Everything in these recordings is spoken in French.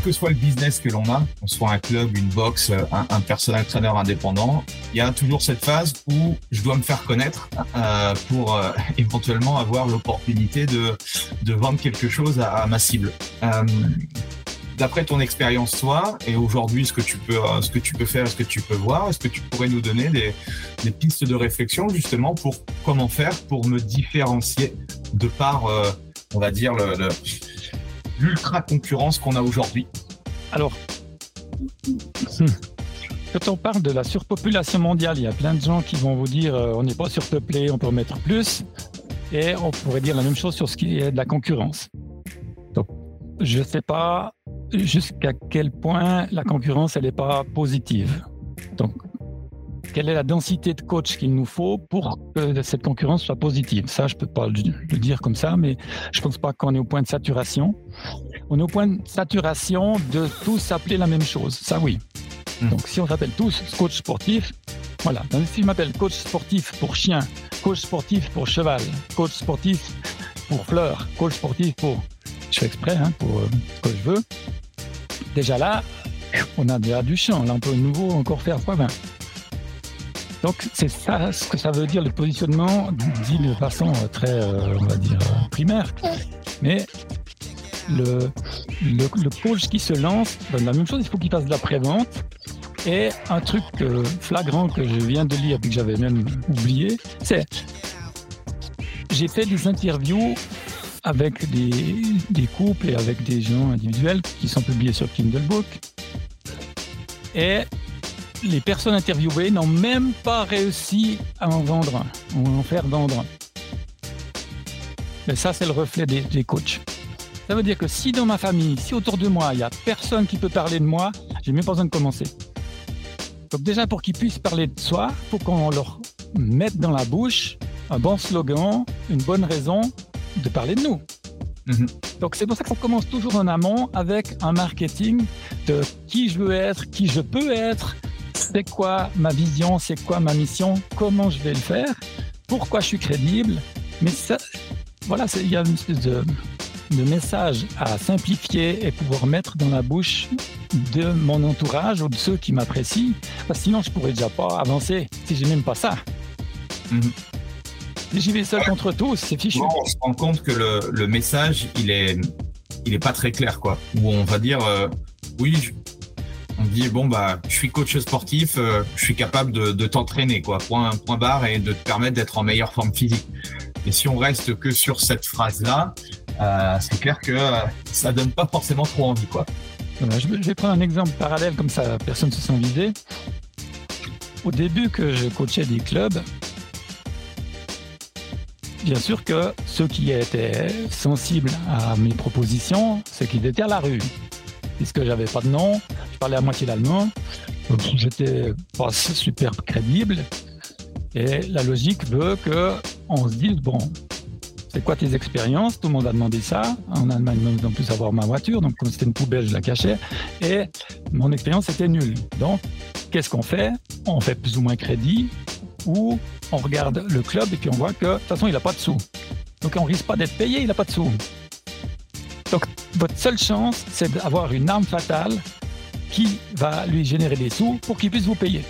que soit le business que l'on a, qu'on soit un club, une box, un, un personnel trainer indépendant, il y a toujours cette phase où je dois me faire connaître euh, pour euh, éventuellement avoir l'opportunité de, vendre quelque chose à, ma cible. Euh, D'après ton expérience, toi, et aujourd'hui, ce que tu peux, euh, ce que tu peux faire, ce que tu peux voir, est-ce que tu pourrais nous donner des, pistes de réflexion justement pour comment faire pour me différencier de par, euh, on va dire, le l'ultra concurrence qu'on a aujourd'hui Alors, hmm. quand on parle de la surpopulation mondiale, il y a plein de gens qui vont vous dire euh, on n'est pas surpeuplé, on peut en mettre plus. Et on pourrait dire la même chose sur ce qui est de la concurrence. Donc, je ne sais pas jusqu'à quel point la concurrence, elle n'est pas positive. Donc, quelle est la densité de coach qu'il nous faut pour que cette concurrence soit positive? Ça, je ne peux pas le dire comme ça, mais je ne pense pas qu'on est au point de saturation. On est au point de saturation de tous s'appeler la même chose. Ça, oui. Mmh. Donc, si on s'appelle tous coach sportif, voilà. Donc, si je m'appelle coach sportif pour chien, coach sportif pour cheval, coach sportif pour fleur, coach sportif pour... Je fais exprès, hein, pour euh, ce que je veux. Déjà là, on a déjà du champ. Là, on peut de nouveau encore faire x20. Donc c'est ça ce que ça veut dire le positionnement dit de façon euh, très, euh, on va dire, euh, primaire. Mais le, le, coach qui se lance, ben, la même chose, il faut qu'il fasse de la prévente. Et un truc flagrant que je viens de lire et que j'avais même oublié, c'est j'ai fait des interviews avec des, des, couples et avec des gens individuels qui sont publiés sur Kindle Book. Et les personnes interviewées n'ont même pas réussi à en vendre, ou à en faire vendre. Mais ça, c'est le reflet des, des, coachs. Ça veut dire que si dans ma famille, si autour de moi, il n'y a personne qui peut parler de moi, j'ai même pas besoin de commencer. Donc déjà, pour qu'ils puissent parler de soi, il faut qu'on leur mette dans la bouche un bon slogan, une bonne raison de parler de nous. Mmh. Donc c'est pour ça ça commence toujours en amont avec un marketing de qui je veux être, qui je peux être, c'est quoi ma vision, c'est quoi ma mission, comment je vais le faire, pourquoi je suis crédible. Mais ça, voilà, il y a une espèce de, de message à simplifier et pouvoir mettre dans la bouche de mon entourage ou de ceux qui m'apprécient. Parce que sinon, je pourrais déjà pas avancer si j'ai même pas ça. Mmh. Si j'y vais seul contre tous, c'est fichu. on se rend compte que le, le, message, il est, il est pas très clair, quoi. Où on va dire, euh, oui, je, on dit bon bah je suis coach sportif, euh, je suis capable de, t'entraîner quoi, point point barre et de te permettre d'être en meilleure forme physique. Et si on reste que sur cette phrase là, euh, c'est clair que euh, ça donne pas forcément trop envie quoi. Je, vais prendre un exemple parallèle comme ça personne se sent visé. Au début que je coachais des clubs, bien sûr que ceux qui étaient sensibles à mes propositions, c'est qu'ils étaient à la rue puisque j'avais pas de nom, parlais à moitié l'allemand, j'étais pas super crédible. Et la logique veut que on se dise bon, c'est quoi tes expériences? Tout le monde a demandé ça. En Allemagne, on plus avoir ma voiture, donc comme c'était une poubelle, je la cachais. Et mon expérience était nulle. Donc, qu'est-ce qu'on fait? On fait plus ou moins crédit, ou on regarde le club et puis on voit que de toute façon, il n'a pas de sous. Donc, on risque pas d'être payé, il n'a pas de sous. Donc, votre seule chance, c'est d'avoir une arme fatale qui va lui générer des sous pour qu'il puisse vous payer.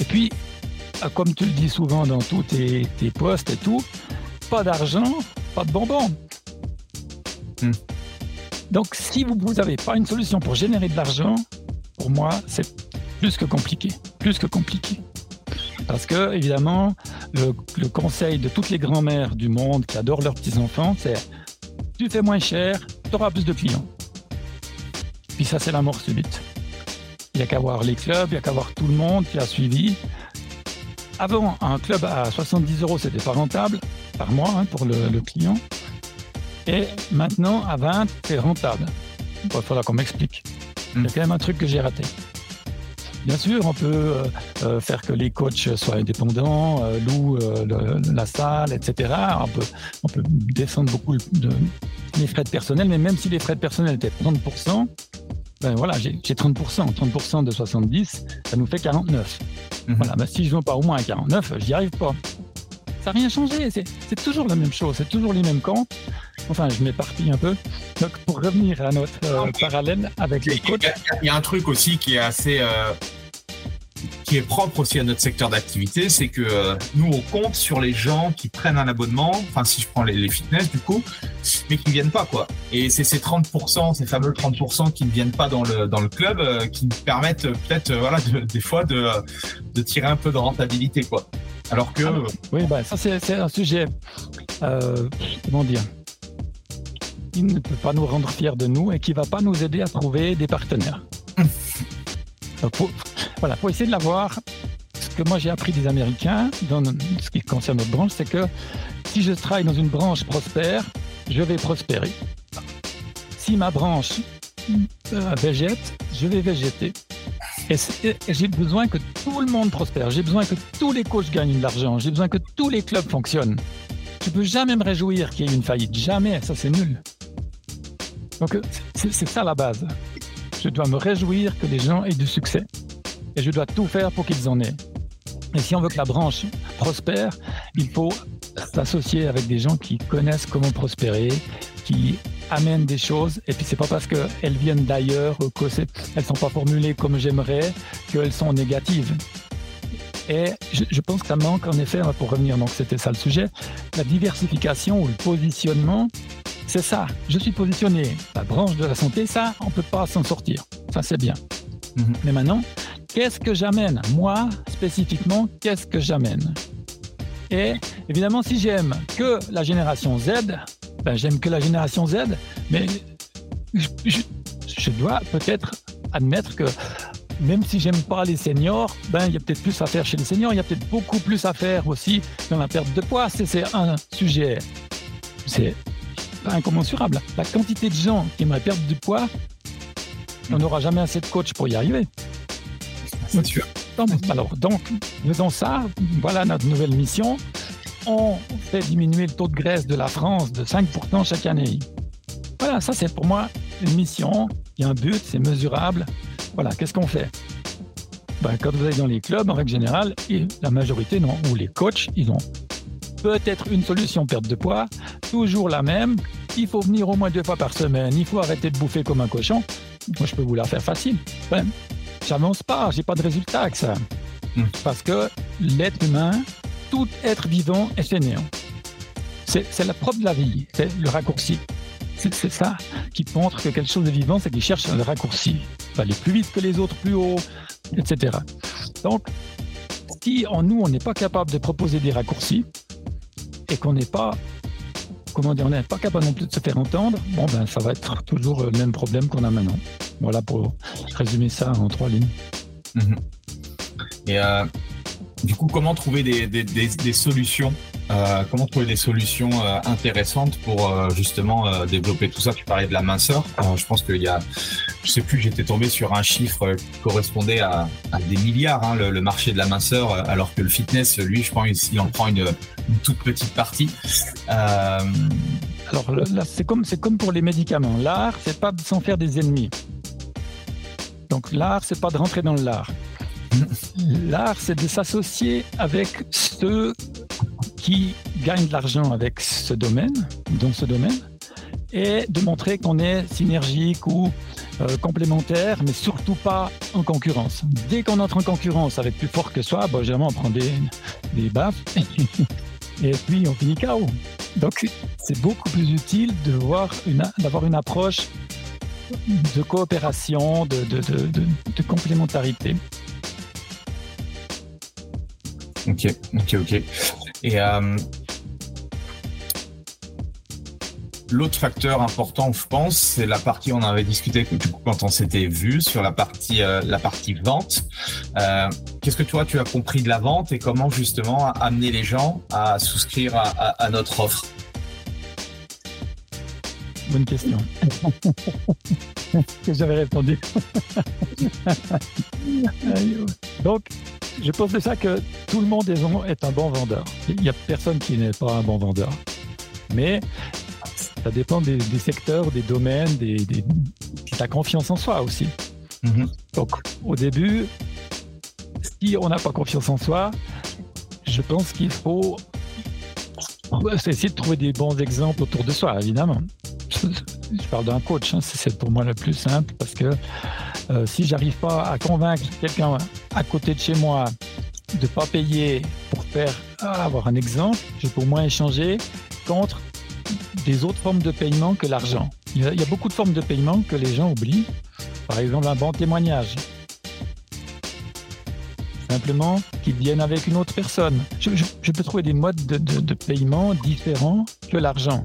Et puis, euh, comme tu le dis souvent dans tous tes, tes postes et tout, pas d'argent, pas de bonbons. Hmm. Donc, si vous n'avez pas une solution pour générer de l'argent, pour moi, c'est plus que compliqué. Plus que compliqué. Parce que, évidemment, le, le conseil de toutes les grand-mères du monde qui adorent leurs petits-enfants, c'est tu fais moins cher, tu auras plus de clients. Puis ça, c'est la mort subite. Il n'y a qu'à voir les clubs, il n'y a qu'à voir tout le monde qui a suivi. Avant, un club à 70 euros, c'était pas rentable par mois hein, pour le, le, client. Et maintenant, à 20, c'est rentable. Il faudra qu'on m'explique. Il y a quand même un truc que j'ai raté. Bien sûr, on peut euh, euh, faire que les coachs soient indépendants, euh, louent euh, le, la salle, etc. On peut, on peut descendre beaucoup de, les frais de personnel, mais même si les frais de personnel étaient 30%, ben voilà, j'ai 30%. 30% de 70, ça nous fait 49. Mmh. Voilà, ben si je ne pas au moins à 49, j'y arrive pas. Ça n'a rien changé. C'est toujours la même chose. C'est toujours les mêmes camps. Enfin, je m'éparpille un peu. Donc, pour revenir à notre euh, parallèle avec les coachs. Il y, a un truc aussi qui est assez. Euh, qui est propre aussi à notre secteur d'activité, c'est que euh, nous, on compte sur les gens qui prennent un abonnement, enfin, si je prends les, fitness, du coup, mais qui ne viennent pas, quoi. Et c'est ces 30%, ces fameux 30% qui ne viennent pas dans le, dans le club, euh, qui permettent peut-être, euh, voilà, des fois de, de tirer un peu de rentabilité, quoi. Alors que. Ah, oui, bah, ça, c'est un sujet, comment dire, qui ne peut pas nous rendre fiers de nous et qui ne va pas nous aider à trouver des partenaires. voilà, pour essayer de l'avoir, ce que moi j'ai appris des Américains dans ce qui concerne notre branche, c'est que si je travaille dans une branche prospère, je vais prospérer. Si ma branche euh, végète, je vais végéter. Et, j'ai besoin que tout le monde prospère. J'ai besoin que tous les coachs gagnent de l'argent. J'ai besoin que tous les clubs fonctionnent. Je peux jamais me réjouir qu'il y ait une faillite. Jamais. Ça, c'est nul. Donc, c'est ça la base. Je dois me réjouir que les gens aient du succès. Et je dois tout faire pour qu'ils en aient. Et si on veut que la branche prospère, il faut s'associer avec des gens qui connaissent comment prospérer, qui amènent des choses. Et puis c'est pas parce qu'elles viennent d'ailleurs ou qu'elles sont pas formulées comme j'aimerais qu'elles sont négatives. Et je, je, pense que ça manque en effet, pour revenir, donc c'était ça le sujet, la diversification ou le positionnement c'est ça. Je suis positionné. La branche de la santé, ça, on ne peut pas s'en sortir. Ça, c'est bien. Mhm. Mais maintenant, qu'est-ce que j'amène? Moi, spécifiquement, qu'est-ce que j'amène? Et évidemment, si j'aime que la génération Z, ben, j'aime que la génération Z, mais je, dois peut-être admettre que même si j'aime pas les seniors, ben il y a peut-être plus à faire chez les seniors, il y a peut-être beaucoup plus à faire aussi dans la perte de poids. C'est un sujet, c'est incommensurable. La quantité de gens qui aimeraient perdre du poids, on n'aura jamais assez de coach pour y arriver. C'est sûr. Alors, donc, faisant ça, voilà notre nouvelle mission. On fait diminuer le taux de graisse de la France de 5% chaque année. Voilà, ça c'est pour moi une mission. Il y a un but, c'est mesurable. Voilà, qu'est-ce qu'on fait? Ben, Quand vous allez dans les clubs, en règle générale, la majorité, non, ou les coachs, ils ont peut-être une solution perte de poids, toujours la même. Il faut venir au moins deux fois par semaine. Il faut arrêter de bouffer comme un cochon. Moi, je peux vous la faire facile. J'avance pas, j'ai pas de résultat avec ça. Hmm. Parce que l'être humain, tout être vivant est fainéant. C'est la propre de la vie, c'est le raccourci. C'est ça qui montre que quelque chose de vivant, c'est qu'il cherche le raccourci. Il va aller plus vite que les autres, plus haut, etc. Donc, si en nous, on n'est pas capable de proposer des raccourcis, et qu'on n'est pas comment dire, on n'est pas capable non plus de se faire entendre, bon ben ça va être toujours le même problème qu'on a maintenant. Voilà pour résumer ça en trois lignes. Mhm. Et euh, du coup, comment trouver des, des, des, solutions euh, Comment trouver des solutions euh, intéressantes pour euh, justement développer tout ça? Tu parlais de la minceur. je pense qu'il y a, je sais plus, j'étais tombé sur un chiffre qui correspondait à, à des milliards, hein, le, le, marché de la minceur, alors que le fitness, lui, je pense, il en prend une, une toute petite partie. Alors là, c'est comme, c'est comme pour les médicaments. L'art, c'est pas de s'en faire des ennemis. Donc l'art, c'est pas de rentrer dans l'art. L'art, c'est de s'associer avec ceux qui gagnent de l'argent avec ce domaine, dans ce domaine, et de montrer qu'on est synergique ou euh, complémentaire, mais surtout pas en concurrence. Dès qu'on entre en concurrence avec plus fort que soi, bah, généralement on prend des, des baffes et puis on finit KO. Donc c'est beaucoup plus utile d'avoir une approche de coopération, de, de, de complémentarité. Ok, ok, ok. Et euh, l'autre facteur important, je pense, c'est la partie on avait discuté quand on s'était vu sur la partie euh, la partie vente. Euh, Qu'est-ce que toi tu as compris de la vente et comment justement amener les gens à souscrire à, à, à notre offre? Bonne question. que j'avais répondu. Donc, je pense de ça que tout le monde est un bon vendeur. Il n'y a personne qui n'est pas un bon vendeur. Mais ça dépend des, secteurs, des domaines, des, de la confiance en soi aussi. Mm-hmm. Donc, au début, si on n'a pas confiance en soi, je pense qu'il faut essayer de trouver des bons exemples autour de soi, évidemment. Je parle d'un coach, hein, c'est pour moi le plus simple parce que euh, si j'arrive pas à convaincre quelqu'un à côté de chez moi de pas payer pour faire avoir un exemple, je peux au moins échanger contre des autres formes de paiement que l'argent. Il y a beaucoup de formes de paiement que les gens oublient. Par exemple, un bon témoignage. Simplement qu'ils viennent avec une autre personne. Je, peux trouver des modes de, paiement différents que l'argent.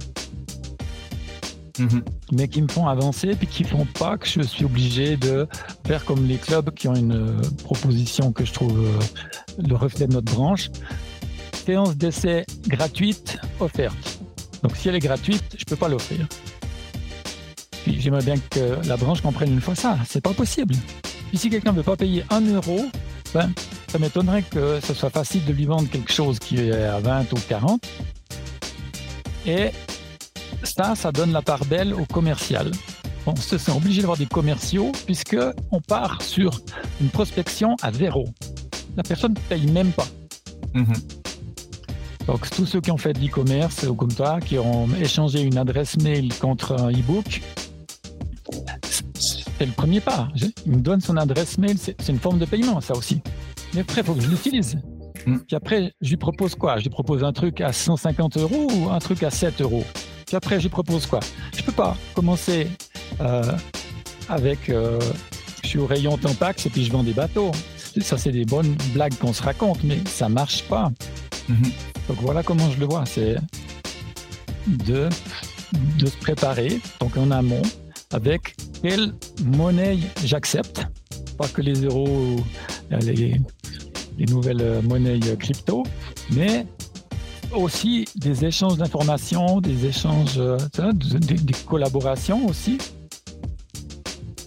Mhm. Mais qui me font avancer puis qui font pas que je suis obligé de faire comme les clubs qui ont une euh, proposition que je trouve euh, le reflet de notre branche. Séance d'essai gratuite offerte. Donc si elle est gratuite, je peux pas l'offrir. Puis j'aimerais bien que la branche comprenne une fois ça. C'est pas possible. Puis si quelqu'un ne veut pas payer un euro, ben, ça m'étonnerait que ce soit facile de lui vendre quelque chose qui est à 20 ou 40. Et ça, ça donne la part belle au commercial. On se sent obligé d'avoir des commerciaux puisque on part sur une prospection à zéro. La personne ne paye même pas. Mm-hmm. Donc, tous ceux qui ont fait de l'e-commerce ou comme toi, qui ont échangé une adresse mail contre un e-book, c'est le premier pas. Il me donne son adresse mail, c'est une forme de paiement, ça aussi. Mais après, il faut que je l'utilise. Mm. Puis après, je lui propose quoi? Je lui propose un truc à 150 euros ou un truc à 7 euros? Puis après, je lui propose quoi? Je peux pas commencer euh, avec euh, je suis au rayon Tampax et puis je vends des bateaux. Ça, c'est des bonnes blagues qu'on se raconte, mais ça marche pas. Mm-hmm. Donc voilà comment je le vois, c'est de, de se préparer, donc en amont, avec quelle monnaie j'accepte, pas que les euros, les, les nouvelles monnaies crypto, mais aussi des échanges d'informations, des échanges, euh, des, collaborations aussi.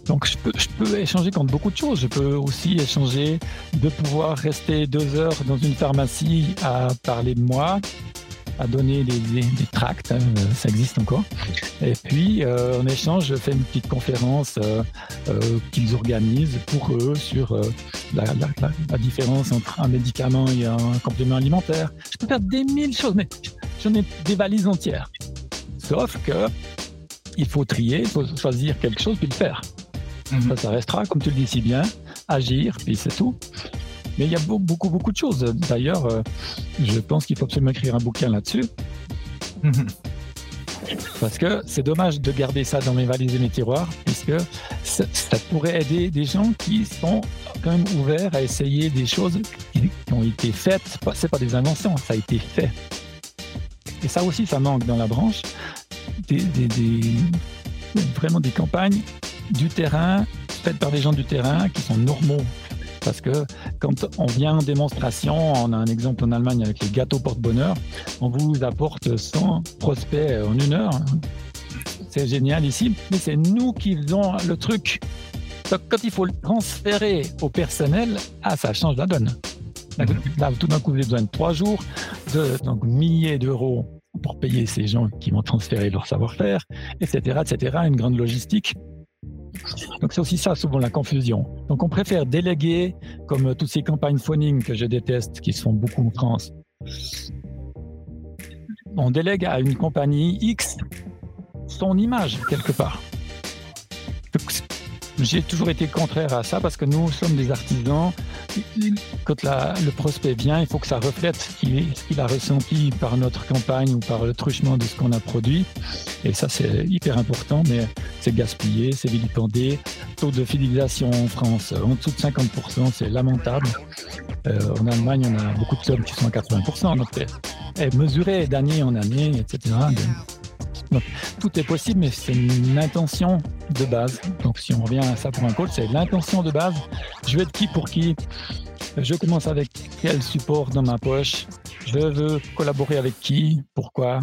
Donc je peux, je peux échanger contre beaucoup de choses. Je peux aussi échanger de pouvoir rester deux heures dans une pharmacie à parler de moi, à donner des, des, tracts, hein, ça existe encore. Et puis, euh, en échange, je fais une petite conférence euh, euh, qu'ils organisent pour eux sur la, la, la, différence entre un médicament et un complément alimentaire. Je peux faire des mille choses, mais j'en ai des valises entières. Sauf que il faut trier, il faut choisir quelque chose puis le faire. Mhm. Ça, restera, comme tu le dis si bien, agir, puis c'est tout. Mais il y a beaucoup, beaucoup de choses. D'ailleurs, euh, je pense qu'il faut absolument écrire un bouquin là-dessus. Parce que c'est dommage de garder ça dans mes valises et mes tiroirs, puisque ça, pourrait aider des gens qui sont quand même ouverts à essayer des choses qui, ont été faites. C'est pas des inventions, ça a été fait. Et ça aussi, ça manque dans la branche. vraiment des campagnes du terrain, faites par des gens du terrain qui sont normaux. Parce que quand on vient en démonstration, on a un exemple en Allemagne avec les gâteaux porte-bonheur, on vous apporte 100 prospects en une heure. C'est génial ici, mais c'est nous qui faisons le truc. Donc, quand il faut le transférer au personnel, ah, ça change la donne. Là, tout d'un coup, vous avez besoin de trois jours, de donc, milliers d'euros pour payer ces gens qui vont transférer leur savoir-faire, etc., etc., une grande logistique. Donc c'est aussi ça souvent la confusion. Donc on préfère déléguer, comme toutes ces campagnes phoning que je déteste, qui se font beaucoup en France. On délègue à une compagnie X son image quelque part j'ai toujours été contraire à ça parce que nous sommes des artisans. Quand le prospect vient, il faut que ça reflète ce qu'il a ressenti par notre campagne ou par le truchement de ce qu'on a produit. Et ça, c'est hyper important, mais c'est gaspillé, c'est vilipendé. Taux de fidélisation en France, en dessous de 50%, c'est lamentable. Euh, en Allemagne, on a beaucoup de clubs qui sont à 80%. Donc, est mesuré d'année en année, etc tout est possible, mais c'est une intention de base. Donc, si on revient à ça pour un coach, c'est l'intention de base. Je veux être qui pour qui? Je commence avec quel support dans ma poche? Je veux collaborer avec qui? Pourquoi?